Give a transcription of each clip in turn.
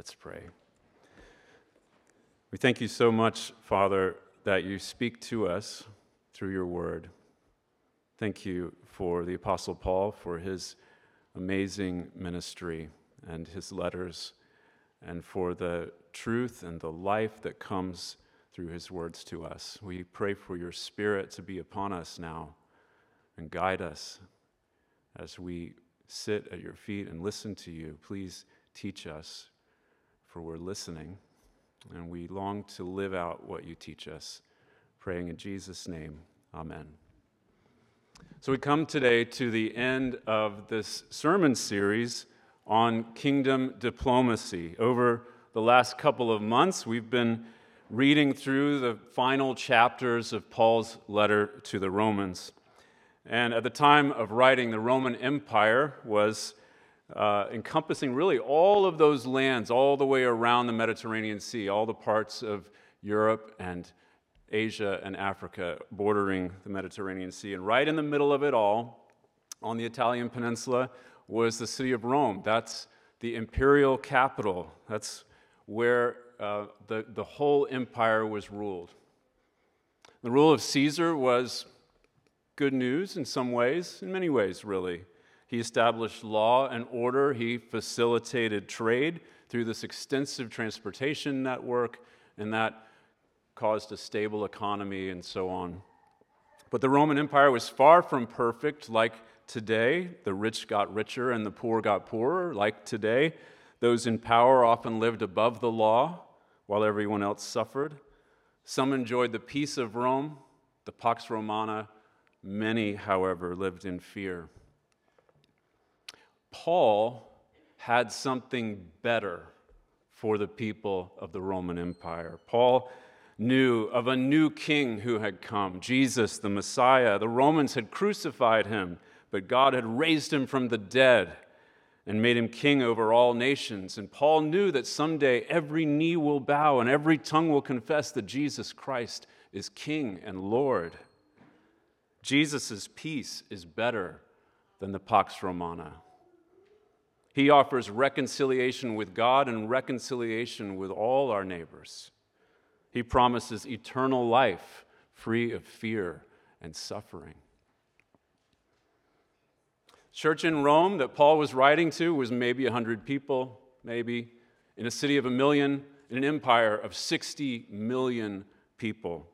Let's pray. We thank you so much, Father, that you speak to us through your word. Thank you for the Apostle Paul, for his amazing ministry and his letters, and for the truth and the life that comes through his words to us. We pray for your spirit to be upon us now and guide us as we sit at your feet and listen to you. Please teach us, for we're listening and we long to live out what you teach us. Praying in Jesus' name, amen. So we come today to the end of this sermon series on kingdom diplomacy. Over the last couple of months, we've been reading through the final chapters of Paul's letter to the Romans. And at the time of writing, the Roman Empire was uh, encompassing really all of those lands, all the way around the Mediterranean Sea, all the parts of Europe and Asia and Africa bordering the Mediterranean Sea. And right in the middle of it all, on the Italian peninsula, was the city of Rome. That's the imperial capital. That's where uh, the, the whole empire was ruled. The rule of Caesar was good news in some ways, in many ways, really. He established law and order. He facilitated trade through this extensive transportation network, and that caused a stable economy and so on. But the Roman Empire was far from perfect like today. The rich got richer and the poor got poorer like today. Those in power often lived above the law while everyone else suffered. Some enjoyed the peace of Rome, the Pax Romana, Many, however, lived in fear. Paul had something better for the people of the Roman Empire. Paul knew of a new king who had come, Jesus, the Messiah. The Romans had crucified him, but God had raised him from the dead and made him king over all nations. And Paul knew that someday every knee will bow and every tongue will confess that Jesus Christ is king and Lord. Jesus' peace is better than the Pax Romana. He offers reconciliation with God and reconciliation with all our neighbors. He promises eternal life free of fear and suffering. Church in Rome that Paul was writing to was maybe 100 people, maybe, in a city of a million, in an empire of 60 million people.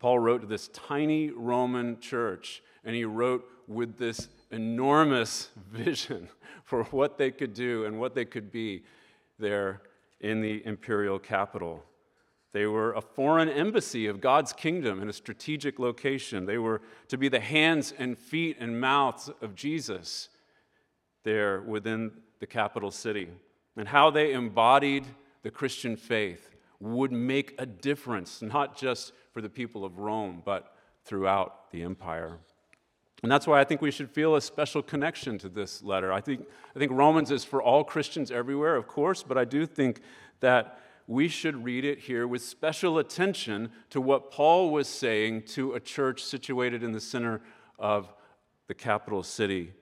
Paul wrote to this tiny Roman church, and he wrote with this enormous vision for what they could do and what they could be there in the imperial capital. They were a foreign embassy of God's kingdom in a strategic location. They were to be the hands and feet and mouths of Jesus there within the capital city. And how they embodied the Christian faith would make a difference, not just for the people of Rome, but throughout the empire. And that's why I think we should feel a special connection to this letter. I think, I think Romans is for all Christians everywhere, of course, but I do think that we should read it here with special attention to what Paul was saying to a church situated in the center of the capital city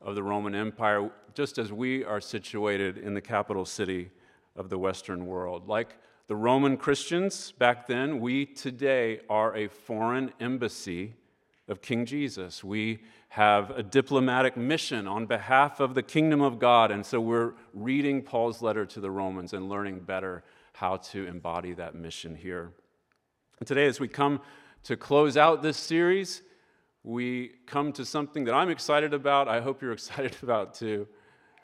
of the Roman Empire, just as we are situated in the capital city of the Western world. Like the Roman Christians back then, we today are a foreign embassy of King Jesus. We have a diplomatic mission on behalf of the kingdom of God, and so we're reading Paul's letter to the Romans and learning better how to embody that mission here. And today, as we come to close out this series, we come to something that I'm excited about. I hope you're excited about too.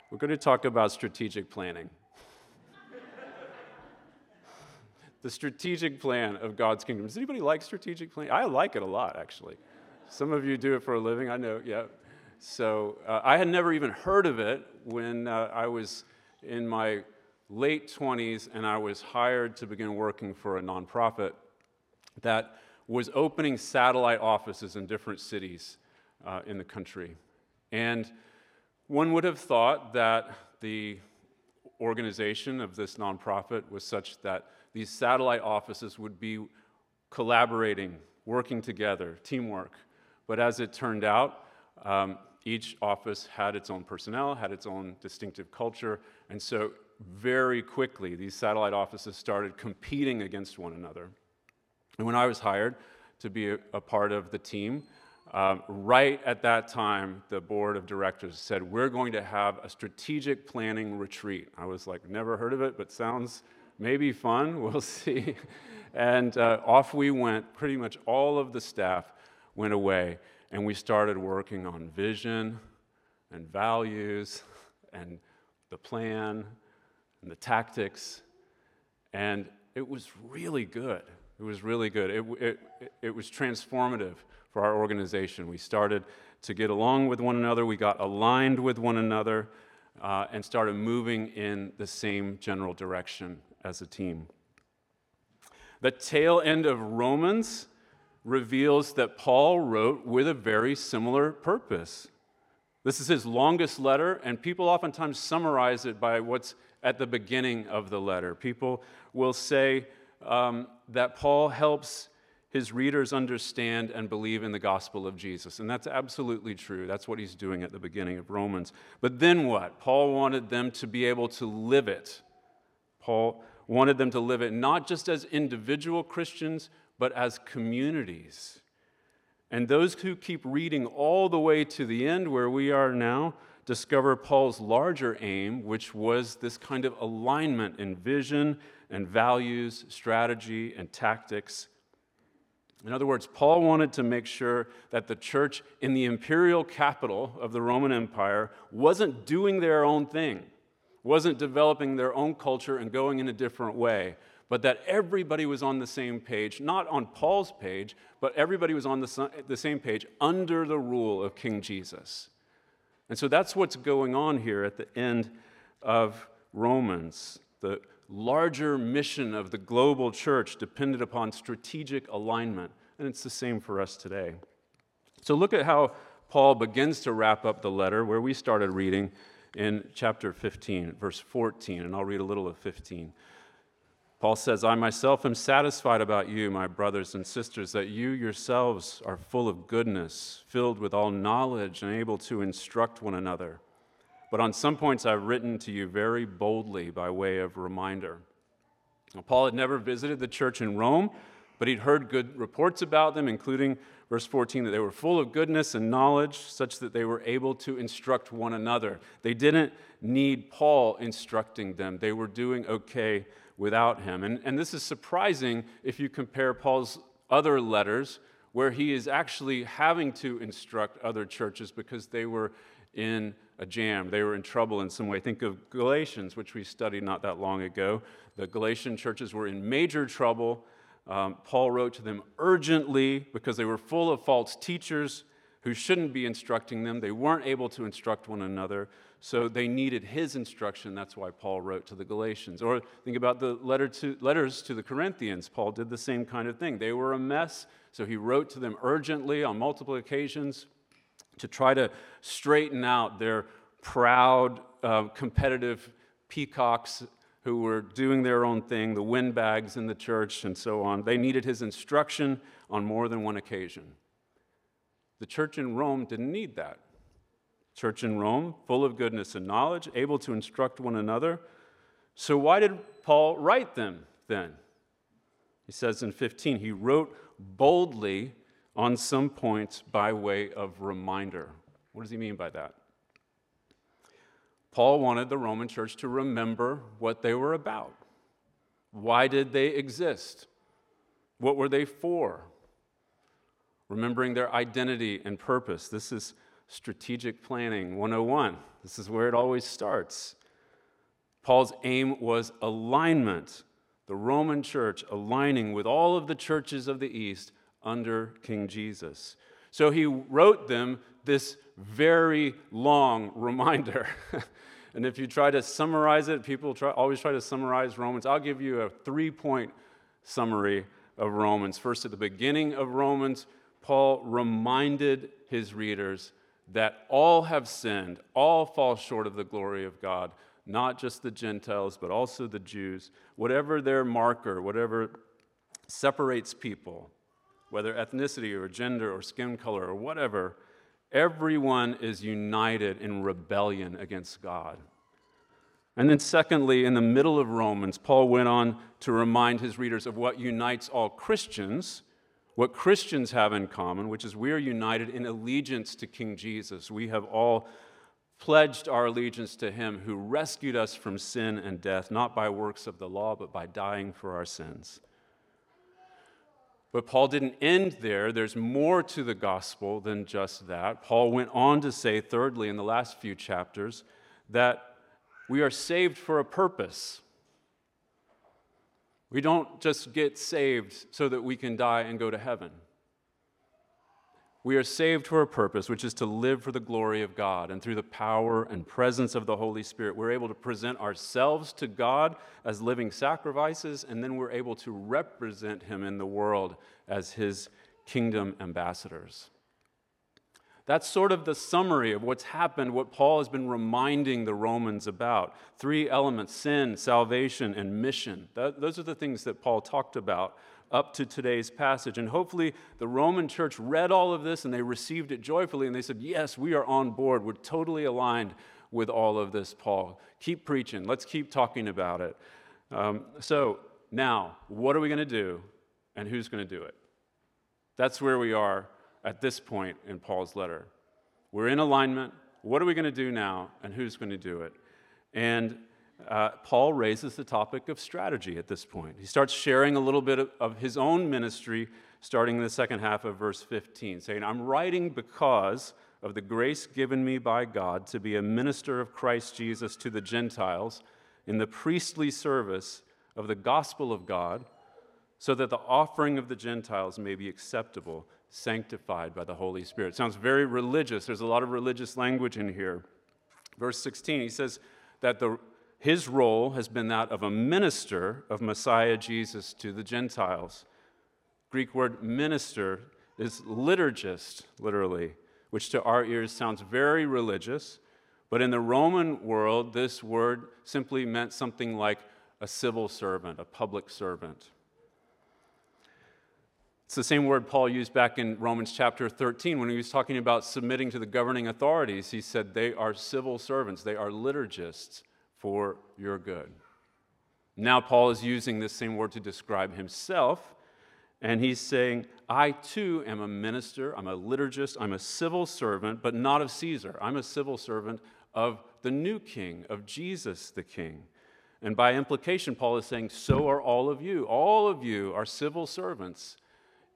We're going to talk about strategic planning. the strategic plan of God's kingdom. Does anybody like strategic planning? I like it a lot, actually. Some of you do it for a living, I know, yeah. So uh, I had never even heard of it when uh, I was in my late 20s and I was hired to begin working for a nonprofit that was opening satellite offices in different cities uh, in the country. And one would have thought that the organization of this nonprofit was such that these satellite offices would be collaborating, working together, teamwork. But as it turned out, um, each office had its own personnel, had its own distinctive culture, and so very quickly, these satellite offices started competing against one another. And when I was hired to be a, a part of the team, um, right at that time, the board of directors said, We're going to have a strategic planning retreat. I was like, Never heard of it, but sounds maybe fun. We'll see. and uh, off we went. Pretty much all of the staff went away, and we started working on vision and values and the plan and the tactics. And it was really good. It was really good. It, it, it was transformative for our organization. We started to get along with one another, we got aligned with one another, uh, and started moving in the same general direction as a team. The tail end of Romans reveals that Paul wrote with a very similar purpose. This is his longest letter, and people oftentimes summarize it by what's at the beginning of the letter. People will say um, that Paul helps his readers understand and believe in the gospel of Jesus. And that's absolutely true. That's what he's doing at the beginning of Romans. But then what? Paul wanted them to be able to live it. Paul wanted them to live it not just as individual Christians, but as communities. And those who keep reading all the way to the end, where we are now, discover Paul's larger aim, which was this kind of alignment in vision and values, strategy and tactics in other words, Paul wanted to make sure that the church in the imperial capital of the Roman Empire wasn't doing their own thing, wasn't developing their own culture and going in a different way, but that everybody was on the same page, not on Paul's page, but everybody was on the, the same page under the rule of King Jesus. And so that's what's going on here at the end of Romans. The, larger mission of the global church depended upon strategic alignment, and it's the same for us today. So look at how Paul begins to wrap up the letter, where we started reading in chapter 15, verse 14, and I'll read a little of 15. Paul says, I myself am satisfied about you, my brothers and sisters, that you yourselves are full of goodness, filled with all knowledge, and able to instruct one another. But on some points, I've written to you very boldly by way of reminder. Now, Paul had never visited the church in Rome, but he'd heard good reports about them, including verse 14, that they were full of goodness and knowledge, such that they were able to instruct one another. They didn't need Paul instructing them, they were doing okay without him. And, and this is surprising if you compare Paul's other letters, where he is actually having to instruct other churches because they were in a jam. They were in trouble in some way. Think of Galatians, which we studied not that long ago. The Galatian churches were in major trouble. Um, Paul wrote to them urgently because they were full of false teachers who shouldn't be instructing them. They weren't able to instruct one another, so they needed his instruction. That's why Paul wrote to the Galatians. Or think about the letter to, letters to the Corinthians. Paul did the same kind of thing. They were a mess, so he wrote to them urgently on multiple occasions to try to straighten out their proud, uh, competitive peacocks who were doing their own thing, the windbags in the church and so on. They needed his instruction on more than one occasion. The church in Rome didn't need that. Church in Rome, full of goodness and knowledge, able to instruct one another. So, why did Paul write them then? He says in 15, he wrote boldly on some points by way of reminder. What does he mean by that? Paul wanted the Roman church to remember what they were about. Why did they exist? What were they for? Remembering their identity and purpose. This is strategic planning 101. This is where it always starts. Paul's aim was alignment, the Roman church aligning with all of the churches of the East under King Jesus. So he wrote them this very long reminder. and if you try to summarize it, people try, always try to summarize Romans. I'll give you a three point summary of Romans. First, at the beginning of Romans, Paul reminded his readers that all have sinned, all fall short of the glory of God, not just the Gentiles, but also the Jews. Whatever their marker, whatever separates people, whether ethnicity or gender or skin color or whatever, everyone is united in rebellion against God. And then, secondly, in the middle of Romans, Paul went on to remind his readers of what unites all Christians, what Christians have in common, which is we are united in allegiance to King Jesus. We have all pledged our allegiance to him who rescued us from sin and death, not by works of the law, but by dying for our sins. But Paul didn't end there. There's more to the gospel than just that. Paul went on to say, thirdly, in the last few chapters, that we are saved for a purpose. We don't just get saved so that we can die and go to heaven. We are saved for a purpose, which is to live for the glory of God. And through the power and presence of the Holy Spirit, we're able to present ourselves to God as living sacrifices, and then we're able to represent Him in the world as His kingdom ambassadors. That's sort of the summary of what's happened, what Paul has been reminding the Romans about. Three elements sin, salvation, and mission. That, those are the things that Paul talked about up to today's passage. And hopefully, the Roman church read all of this and they received it joyfully and they said, Yes, we are on board. We're totally aligned with all of this, Paul. Keep preaching. Let's keep talking about it. Um, so, now, what are we going to do and who's going to do it? That's where we are at this point in Paul's letter. We're in alignment. What are we going to do now, and who's going to do it? And uh, Paul raises the topic of strategy at this point. He starts sharing a little bit of, of his own ministry, starting in the second half of verse 15, saying, I'm writing because of the grace given me by God to be a minister of Christ Jesus to the Gentiles in the priestly service of the gospel of God, so that the offering of the Gentiles may be acceptable sanctified by the Holy Spirit. Sounds very religious. There's a lot of religious language in here. Verse 16, he says that the, his role has been that of a minister of Messiah Jesus to the Gentiles. Greek word minister is liturgist, literally, which to our ears sounds very religious. But in the Roman world, this word simply meant something like a civil servant, a public servant. It's the same word Paul used back in Romans chapter 13 when he was talking about submitting to the governing authorities. He said, They are civil servants, they are liturgists for your good. Now, Paul is using this same word to describe himself, and he's saying, I too am a minister, I'm a liturgist, I'm a civil servant, but not of Caesar. I'm a civil servant of the new king, of Jesus the king. And by implication, Paul is saying, So are all of you. All of you are civil servants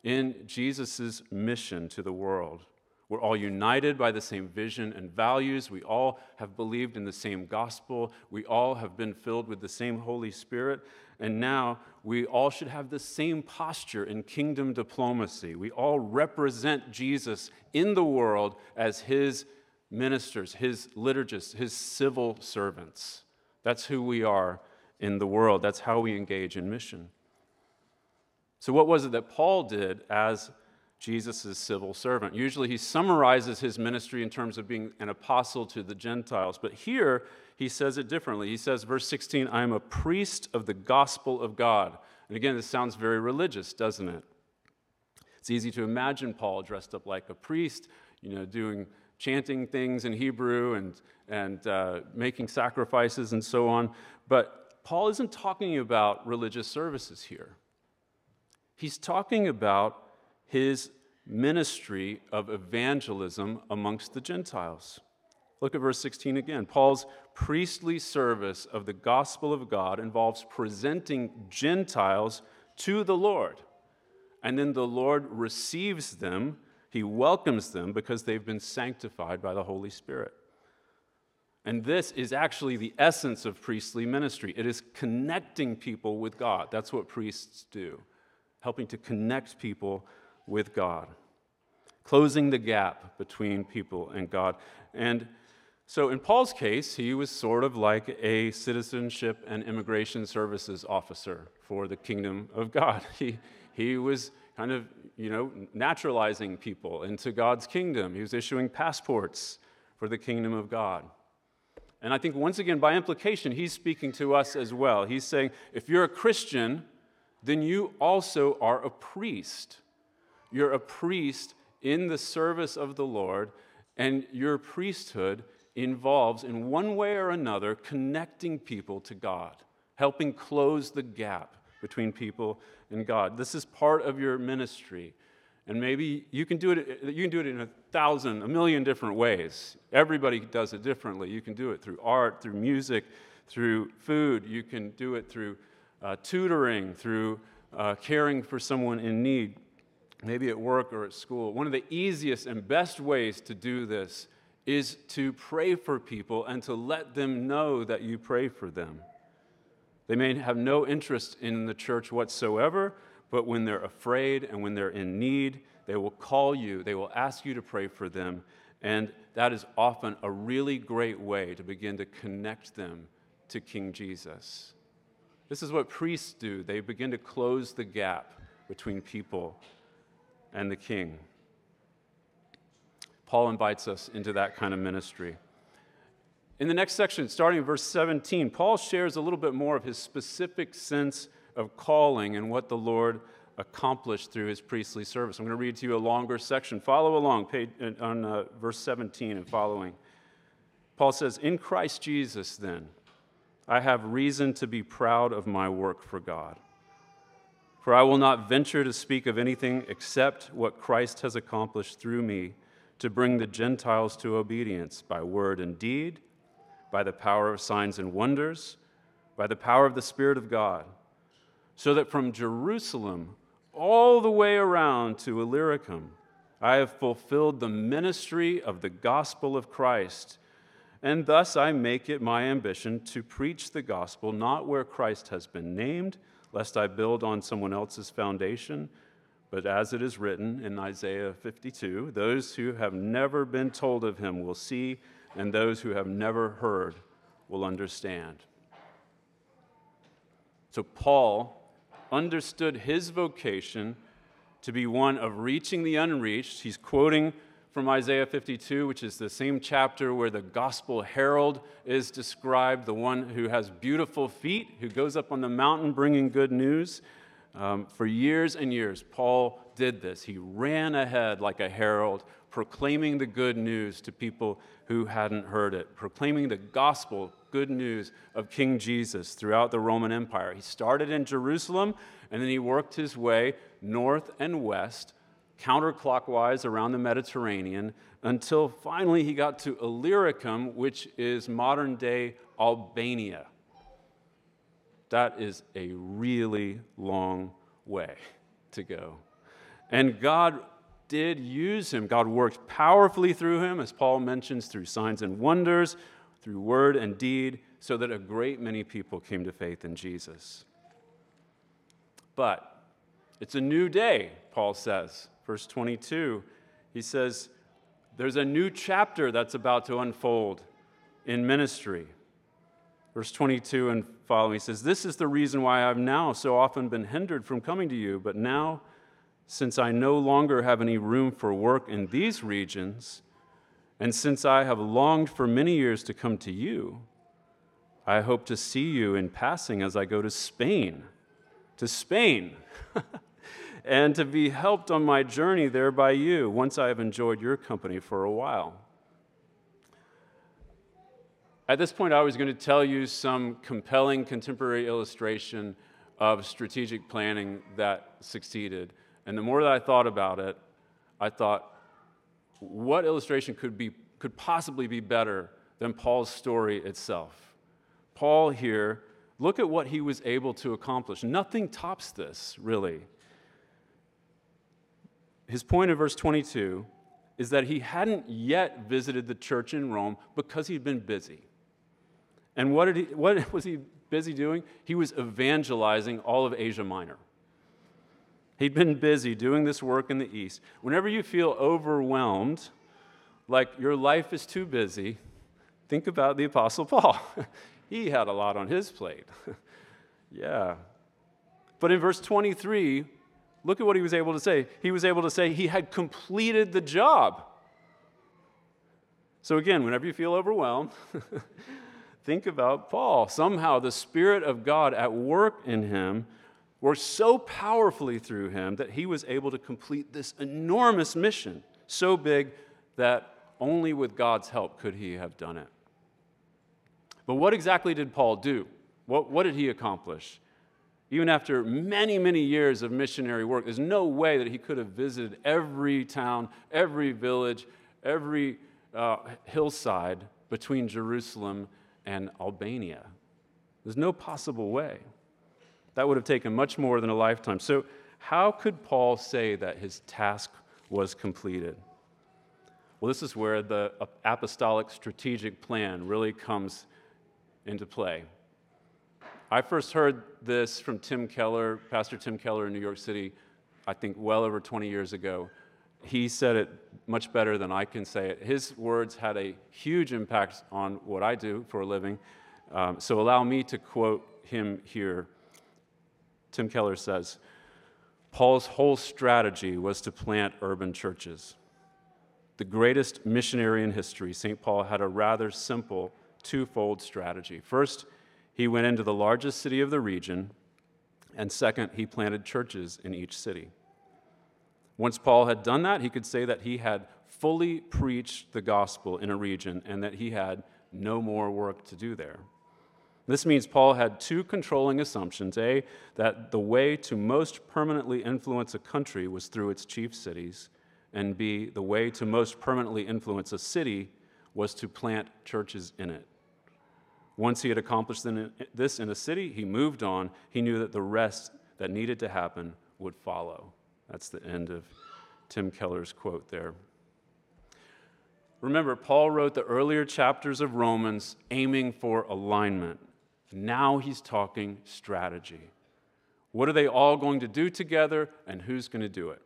in Jesus' mission to the world. We're all united by the same vision and values. We all have believed in the same gospel. We all have been filled with the same Holy Spirit. And now we all should have the same posture in kingdom diplomacy. We all represent Jesus in the world as his ministers, his liturgists, his civil servants. That's who we are in the world. That's how we engage in mission. So, what was it that Paul did as Jesus' civil servant? Usually he summarizes his ministry in terms of being an apostle to the Gentiles, but here he says it differently. He says, verse 16, I am a priest of the gospel of God. And again, this sounds very religious, doesn't it? It's easy to imagine Paul dressed up like a priest, you know, doing chanting things in Hebrew and, and uh, making sacrifices and so on. But Paul isn't talking about religious services here. He's talking about his ministry of evangelism amongst the Gentiles. Look at verse 16 again. Paul's priestly service of the gospel of God involves presenting Gentiles to the Lord. And then the Lord receives them, he welcomes them because they've been sanctified by the Holy Spirit. And this is actually the essence of priestly ministry it is connecting people with God. That's what priests do helping to connect people with God, closing the gap between people and God. And so, in Paul's case, he was sort of like a citizenship and immigration services officer for the kingdom of God. He, he was kind of, you know, naturalizing people into God's kingdom. He was issuing passports for the kingdom of God. And I think, once again, by implication, he's speaking to us as well. He's saying, if you're a Christian, then you also are a priest. You're a priest in the service of the Lord, and your priesthood involves, in one way or another, connecting people to God, helping close the gap between people and God. This is part of your ministry. And maybe you can do it, you can do it in a thousand, a million different ways. Everybody does it differently. You can do it through art, through music, through food. You can do it through uh, tutoring, through uh, caring for someone in need, maybe at work or at school. One of the easiest and best ways to do this is to pray for people and to let them know that you pray for them. They may have no interest in the church whatsoever, but when they're afraid and when they're in need, they will call you, they will ask you to pray for them, and that is often a really great way to begin to connect them to King Jesus. This is what priests do. They begin to close the gap between people and the king. Paul invites us into that kind of ministry. In the next section, starting in verse 17, Paul shares a little bit more of his specific sense of calling and what the Lord accomplished through his priestly service. I'm going to read to you a longer section. Follow along page, uh, on uh, verse 17 and following. Paul says, In Christ Jesus, then, I have reason to be proud of my work for God. For I will not venture to speak of anything except what Christ has accomplished through me to bring the Gentiles to obedience by word and deed, by the power of signs and wonders, by the power of the Spirit of God, so that from Jerusalem all the way around to Illyricum, I have fulfilled the ministry of the gospel of Christ. And thus I make it my ambition to preach the gospel not where Christ has been named, lest I build on someone else's foundation but as it is written in Isaiah 52, those who have never been told of him will see, and those who have never heard will understand. So Paul understood his vocation to be one of reaching the unreached. He's quoting from Isaiah 52, which is the same chapter where the gospel herald is described, the one who has beautiful feet, who goes up on the mountain bringing good news. Um, for years and years, Paul did this. He ran ahead like a herald, proclaiming the good news to people who hadn't heard it, proclaiming the gospel, good news of King Jesus throughout the Roman Empire. He started in Jerusalem, and then he worked his way north and west, counterclockwise around the Mediterranean, until finally he got to Illyricum, which is modern day Albania. That is a really long way to go. And God did use him. God worked powerfully through him, as Paul mentions, through signs and wonders, through word and deed, so that a great many people came to faith in Jesus. But it's a new day, Paul says. Verse 22, he says, There's a new chapter that's about to unfold in ministry. Verse 22 and following, he says, This is the reason why I've now so often been hindered from coming to you, but now, since I no longer have any room for work in these regions, and since I have longed for many years to come to you, I hope to see you in passing as I go to Spain. To Spain! and to be helped on my journey there by you once I have enjoyed your company for a while. At this point, I was going to tell you some compelling contemporary illustration of strategic planning that succeeded. And the more that I thought about it, I thought, what illustration could, be, could possibly be better than Paul's story itself? Paul here, look at what he was able to accomplish. Nothing tops this, really. His point in verse 22 is that he hadn't yet visited the church in Rome because he'd been busy. And what, did he, what was he busy doing? He was evangelizing all of Asia Minor. He'd been busy doing this work in the East. Whenever you feel overwhelmed, like your life is too busy, think about the Apostle Paul. he had a lot on his plate. yeah. But in verse 23, look at what he was able to say. He was able to say he had completed the job. So, again, whenever you feel overwhelmed, Think about Paul. Somehow the Spirit of God at work in him worked so powerfully through him that he was able to complete this enormous mission, so big that only with God's help could he have done it. But what exactly did Paul do? What, what did he accomplish? Even after many, many years of missionary work, there's no way that he could have visited every town, every village, every uh, hillside between Jerusalem and Albania. There's no possible way. That would have taken much more than a lifetime. So, how could Paul say that his task was completed? Well, this is where the apostolic strategic plan really comes into play. I first heard this from Tim Keller, Pastor Tim Keller in New York City, I think well over 20 years ago. He said it much better than I can say it. His words had a huge impact on what I do for a living. Um, so allow me to quote him here. Tim Keller says Paul's whole strategy was to plant urban churches. The greatest missionary in history, St. Paul had a rather simple twofold strategy. First, he went into the largest city of the region, and second, he planted churches in each city. Once Paul had done that, he could say that he had fully preached the gospel in a region and that he had no more work to do there. This means Paul had two controlling assumptions A, that the way to most permanently influence a country was through its chief cities, and B, the way to most permanently influence a city was to plant churches in it. Once he had accomplished this in a city, he moved on. He knew that the rest that needed to happen would follow. That's the end of Tim Keller's quote there. Remember, Paul wrote the earlier chapters of Romans aiming for alignment. Now he's talking strategy. What are they all going to do together, and who's going to do it?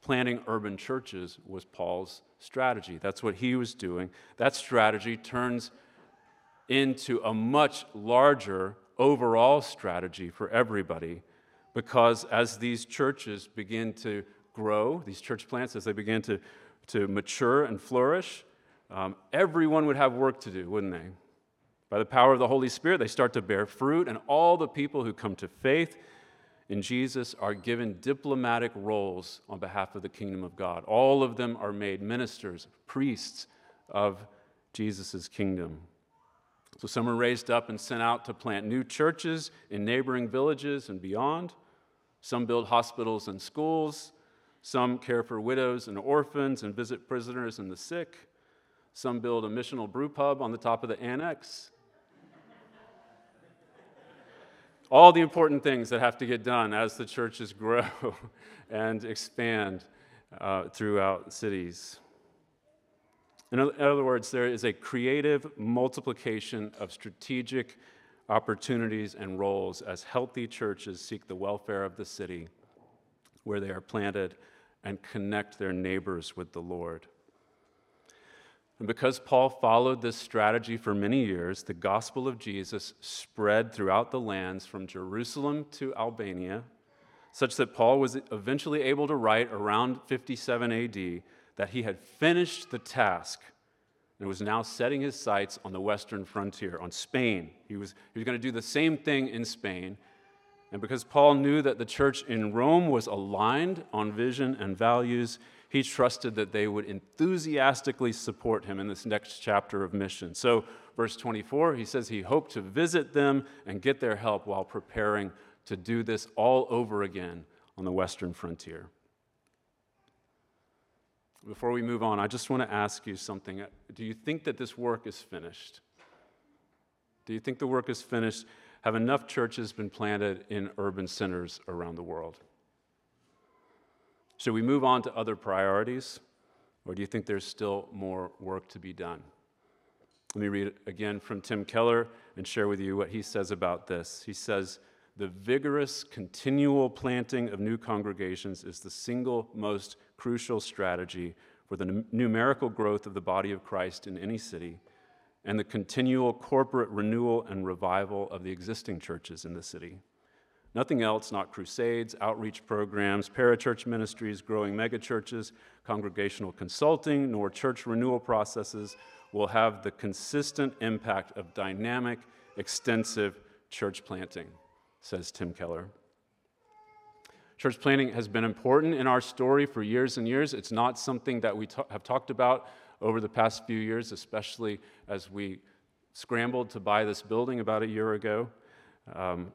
Planting urban churches was Paul's strategy. That's what he was doing. That strategy turns into a much larger overall strategy for everybody because as these churches begin to grow, these church plants, as they begin to, to mature and flourish, um, everyone would have work to do, wouldn't they? By the power of the Holy Spirit, they start to bear fruit, and all the people who come to faith in Jesus are given diplomatic roles on behalf of the kingdom of God. All of them are made ministers, priests of Jesus' kingdom. So some are raised up and sent out to plant new churches in neighboring villages and beyond. Some build hospitals and schools. Some care for widows and orphans and visit prisoners and the sick. Some build a missional brew pub on the top of the annex. All the important things that have to get done as the churches grow and expand uh, throughout cities. In other words, there is a creative multiplication of strategic opportunities and roles as healthy churches seek the welfare of the city where they are planted and connect their neighbors with the Lord. And because Paul followed this strategy for many years, the gospel of Jesus spread throughout the lands from Jerusalem to Albania, such that Paul was eventually able to write around 57 AD that he had finished the task and was now setting his sights on the western frontier, on Spain. He was, he was going to do the same thing in Spain. And because Paul knew that the church in Rome was aligned on vision and values, he trusted that they would enthusiastically support him in this next chapter of mission. So, verse 24, he says he hoped to visit them and get their help while preparing to do this all over again on the western frontier. Before we move on, I just want to ask you something. Do you think that this work is finished? Do you think the work is finished? Have enough churches been planted in urban centers around the world? Should we move on to other priorities? Or do you think there's still more work to be done? Let me read again from Tim Keller and share with you what he says about this. He says, The vigorous, continual planting of new congregations is the single most crucial strategy for the numerical growth of the body of Christ in any city and the continual corporate renewal and revival of the existing churches in the city. Nothing else, not crusades, outreach programs, parachurch ministries, growing megachurches, congregational consulting, nor church renewal processes will have the consistent impact of dynamic, extensive church planting, says Tim Keller. Church planting has been important in our story for years and years. It's not something that we have talked about over the past few years, especially as we scrambled to buy this building about a year ago. Um,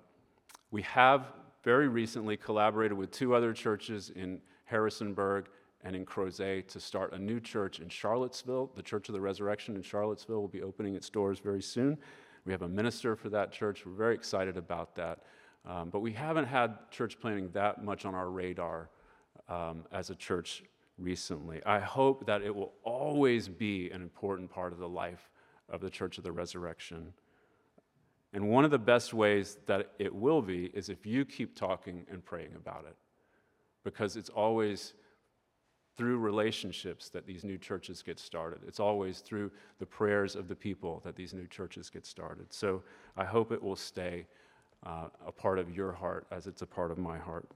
we have very recently collaborated with two other churches in Harrisonburg and in Crozet to start a new church in Charlottesville. The Church of the Resurrection in Charlottesville will be opening its doors very soon. We have a minister for that church. We're very excited about that. Um, but we haven't had church planting that much on our radar um, as a church recently. I hope that it will always be an important part of the life of the Church of the Resurrection. And one of the best ways that it will be is if you keep talking and praying about it. Because it's always through relationships that these new churches get started. It's always through the prayers of the people that these new churches get started. So I hope it will stay uh, a part of your heart as it's a part of my heart.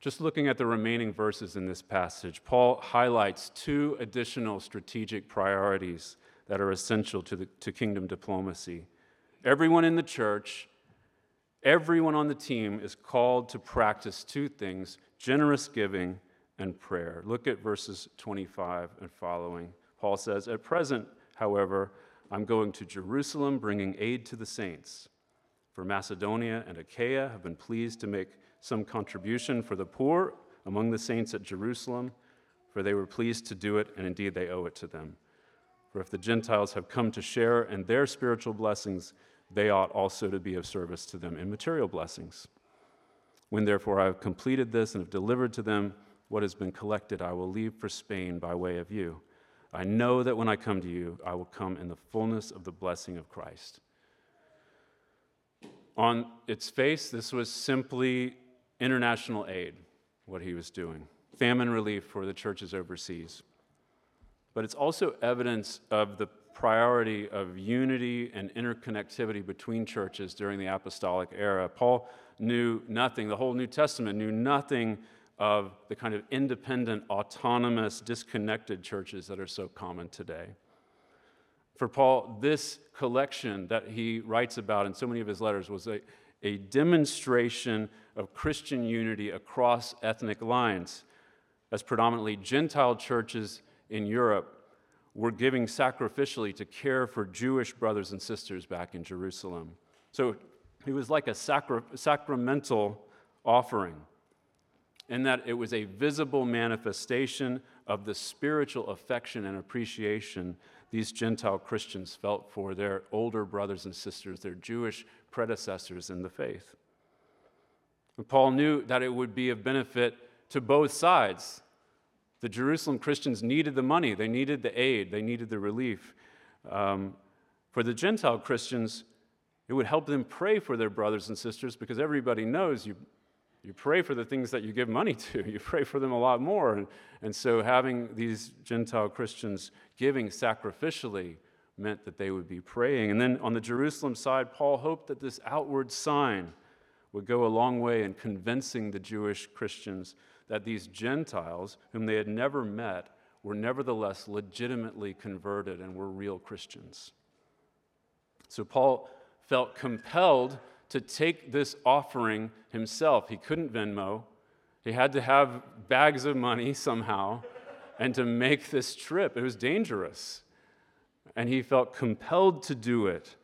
Just looking at the remaining verses in this passage, Paul highlights two additional strategic priorities that are essential to, the, to kingdom diplomacy. Everyone in the church, everyone on the team is called to practice two things generous giving and prayer. Look at verses 25 and following. Paul says, At present, however, I'm going to Jerusalem bringing aid to the saints. For Macedonia and Achaia have been pleased to make some contribution for the poor among the saints at Jerusalem, for they were pleased to do it, and indeed they owe it to them. For if the Gentiles have come to share in their spiritual blessings, they ought also to be of service to them in material blessings. When therefore I have completed this and have delivered to them what has been collected, I will leave for Spain by way of you. I know that when I come to you, I will come in the fullness of the blessing of Christ. On its face, this was simply international aid, what he was doing, famine relief for the churches overseas. But it's also evidence of the priority of unity and interconnectivity between churches during the apostolic era. Paul knew nothing, the whole New Testament knew nothing of the kind of independent, autonomous, disconnected churches that are so common today. For Paul, this collection that he writes about in so many of his letters was a, a demonstration of Christian unity across ethnic lines, as predominantly Gentile churches in Europe were giving sacrificially to care for Jewish brothers and sisters back in Jerusalem. So it was like a sacra- sacramental offering, in that it was a visible manifestation of the spiritual affection and appreciation these Gentile Christians felt for their older brothers and sisters, their Jewish predecessors in the faith. And Paul knew that it would be of benefit to both sides. The Jerusalem Christians needed the money, they needed the aid, they needed the relief. Um, for the Gentile Christians, it would help them pray for their brothers and sisters because everybody knows you, you pray for the things that you give money to. You pray for them a lot more. And, and so having these Gentile Christians giving sacrificially meant that they would be praying. And then on the Jerusalem side, Paul hoped that this outward sign would go a long way in convincing the Jewish Christians that these Gentiles, whom they had never met, were nevertheless legitimately converted and were real Christians. So Paul felt compelled to take this offering himself. He couldn't Venmo, he had to have bags of money somehow and to make this trip. It was dangerous. And he felt compelled to do it.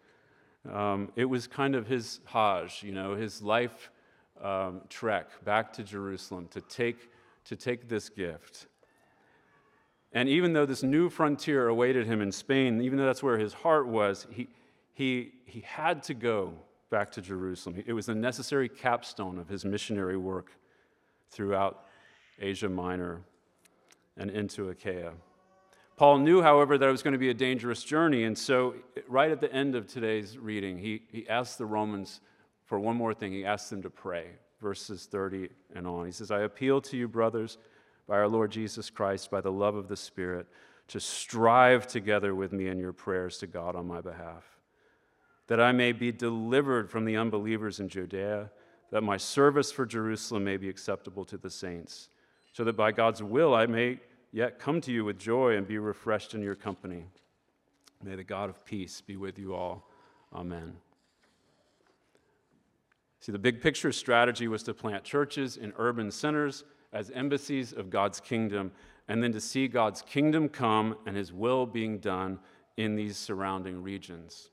Um, it was kind of his Hajj, you know, his life um, trek back to Jerusalem to take, to take this gift. And even though this new frontier awaited him in Spain, even though that's where his heart was, he, he, he had to go back to Jerusalem. It was a necessary capstone of his missionary work throughout Asia Minor and into Achaia. Paul knew, however, that it was going to be a dangerous journey, and so right at the end of today's reading, he, he asked the Romans for one more thing. He asked them to pray, verses 30 and on. He says, I appeal to you, brothers, by our Lord Jesus Christ, by the love of the Spirit, to strive together with me in your prayers to God on my behalf, that I may be delivered from the unbelievers in Judea, that my service for Jerusalem may be acceptable to the saints, so that by God's will I may yet come to you with joy and be refreshed in your company. May the God of peace be with you all. Amen. See, the big picture strategy was to plant churches in urban centers as embassies of God's kingdom. and then to see God's kingdom come and his will being done in these surrounding regions.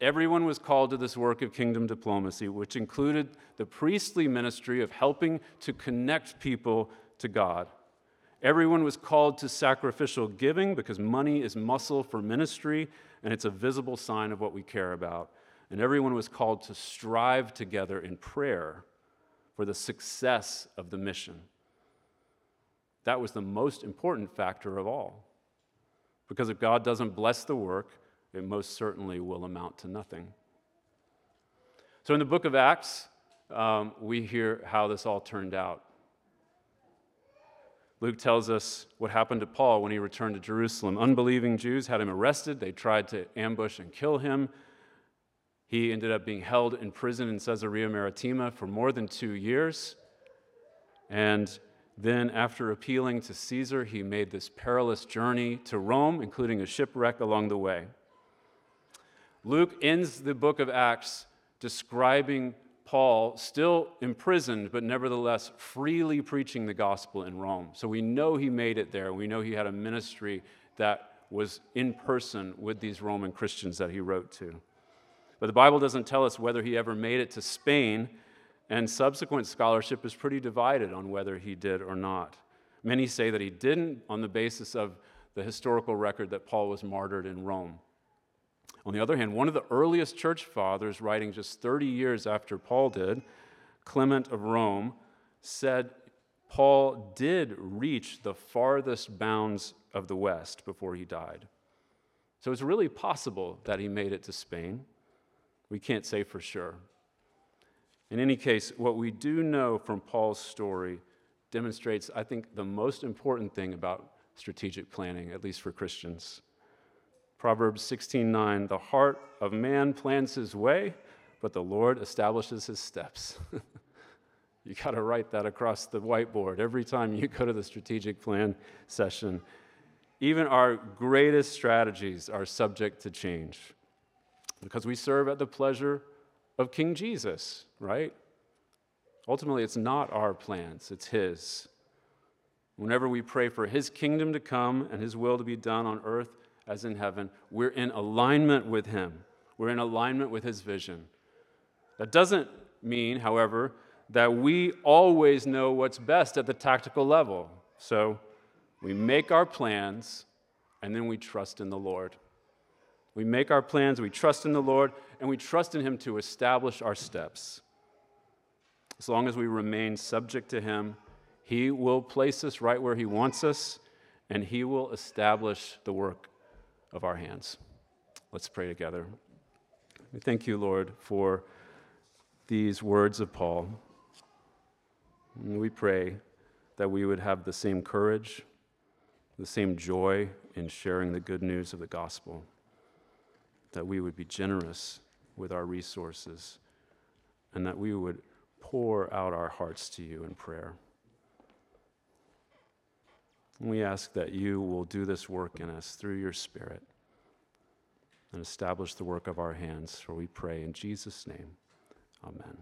Everyone was called to this work of kingdom diplomacy, which included the priestly ministry of helping to connect people to God. Everyone was called to sacrificial giving because money is muscle for ministry and it's a visible sign of what we care about. And everyone was called to strive together in prayer for the success of the mission. That was the most important factor of all. Because if God doesn't bless the work, it most certainly will amount to nothing. So in the book of Acts, um, we hear how this all turned out. Luke tells us what happened to Paul when he returned to Jerusalem. Unbelieving Jews had him arrested. They tried to ambush and kill him. He ended up being held in prison in Caesarea Maritima for more than two years. And then, after appealing to Caesar, he made this perilous journey to Rome, including a shipwreck along the way. Luke ends the book of Acts describing Paul still imprisoned, but nevertheless freely preaching the gospel in Rome. So we know he made it there. We know he had a ministry that was in person with these Roman Christians that he wrote to. But the Bible doesn't tell us whether he ever made it to Spain, and subsequent scholarship is pretty divided on whether he did or not. Many say that he didn't on the basis of the historical record that Paul was martyred in Rome. On the other hand, one of the earliest church fathers, writing just 30 years after Paul did, Clement of Rome, said Paul did reach the farthest bounds of the West before he died. So it's really possible that he made it to Spain. We can't say for sure. In any case, what we do know from Paul's story demonstrates, I think, the most important thing about strategic planning, at least for Christians. Proverbs 16:9, the heart of man plans his way, but the Lord establishes his steps. you got to write that across the whiteboard every time you go to the strategic plan session. Even our greatest strategies are subject to change because we serve at the pleasure of King Jesus, right? Ultimately, it's not our plans, it's His. Whenever we pray for His kingdom to come and His will to be done on earth as in heaven, we're in alignment with Him. We're in alignment with His vision. That doesn't mean, however, that we always know what's best at the tactical level. So we make our plans and then we trust in the Lord. We make our plans, we trust in the Lord, and we trust in Him to establish our steps. As long as we remain subject to Him, He will place us right where He wants us, and He will establish the work of our hands. Let's pray together. We thank you, Lord, for these words of Paul. And we pray that we would have the same courage, the same joy in sharing the good news of the gospel that we would be generous with our resources and that we would pour out our hearts to you in prayer. We ask that you will do this work in us through your Spirit and establish the work of our hands, for we pray in Jesus' name. Amen.